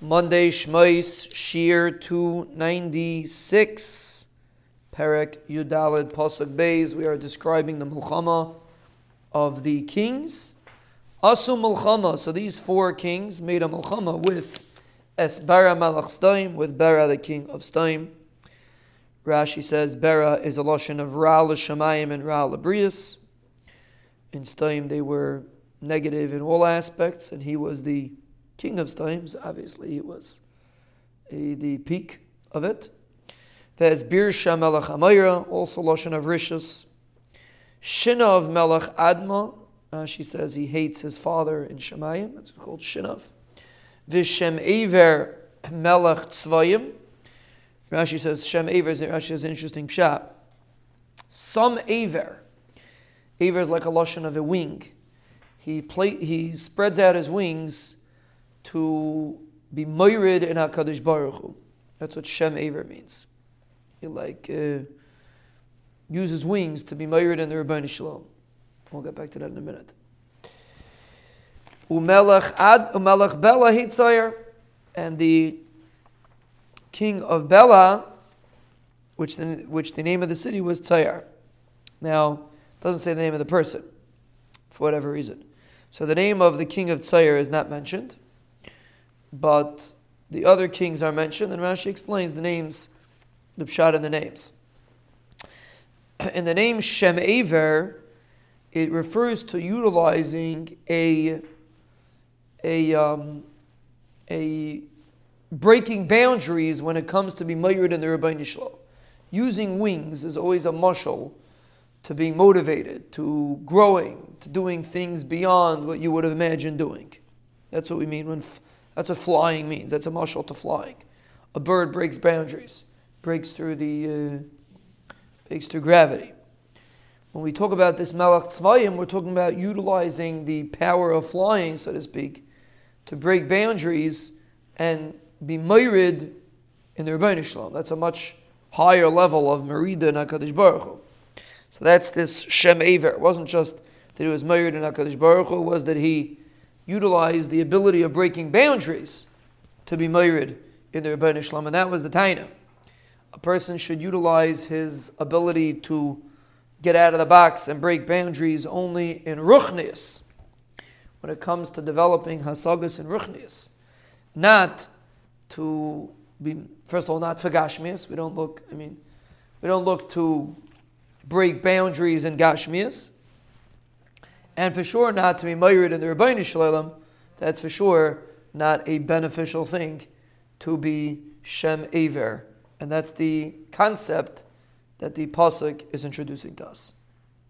Monday, Shmais, Shiur 296, Perek Yud Daled Pasuk Beis. We are describing the Mulchama of the kings. Asu Mulchama. So these four kings made a Mulchama with Esbara Malach Staim, with Bera the king of Staim. Rashi says Bera is a Lashon of Ra Shamayim and Ra Labrius. In Staim they were negative in all aspects, and he was the king of times. Obviously, it was a, the peak of it. There's Birsha Melech Amayra, also Lashon of Rishus. Shinav Melech Adma, uh, she says he hates his father in Shemayim. That's called Shinav. Vishem Aver Melech Tzvayim. Rashi says Shem Aver is Rashi has an interesting pshat. Some Aver. Aver is like a Lashon of a wing. He play, he spreads out his wings to be moirid in HaKadosh Baruch Hu. That's what Shem Aver means. He like uh, uses wings to be moirid in the Ribono Shel Olam. We'll get back to that in a minute. Umelech Ad Umelech Bela Hitzayer, and the king of Bela, which the, which the name of the city was Tzayar. Now, doesn't say the name of the person, for whatever reason. So the name of the king of Tzayar is not mentioned but the other kings are mentioned, and Rashi explains the names, the pshat and the names. In the name Shem Aver, it refers to utilizing a a um, a breaking boundaries when it comes to be mayrid in the Ribono Shel Olam. Using wings is always a mushal to being motivated, to growing, to doing things beyond what you would have imagined doing. That's what we mean when that's what flying means. That's a marshal to flying. A bird breaks boundaries, breaks through the uh, breaks through gravity. When we talk about this Malach Tzvayim, we're talking about utilizing the power of flying, so to speak, to break boundaries and be myrid in the Ribono Shel Olam. That's a much higher level of Merida in HaKadosh Baruch Hu. So that's this Shem Aver. It wasn't just that he was myrid in HaKadosh Baruch Hu, it was that he utilized the ability of breaking boundaries to be mayrid in the Ribono Shel Olam, and that was the taina. A person should utilize his ability to get out of the box and break boundaries only in ruchnius, when it comes to developing hasagas and ruchnius, not to be first of all not for gashmias. We don't look. I mean, we don't look to break boundaries in gashmias and for sure not to be mayrid in the Ribono Shel Olam, that's for sure not a beneficial thing to be Shem Aver. And that's the concept that the Pasuk is introducing to us.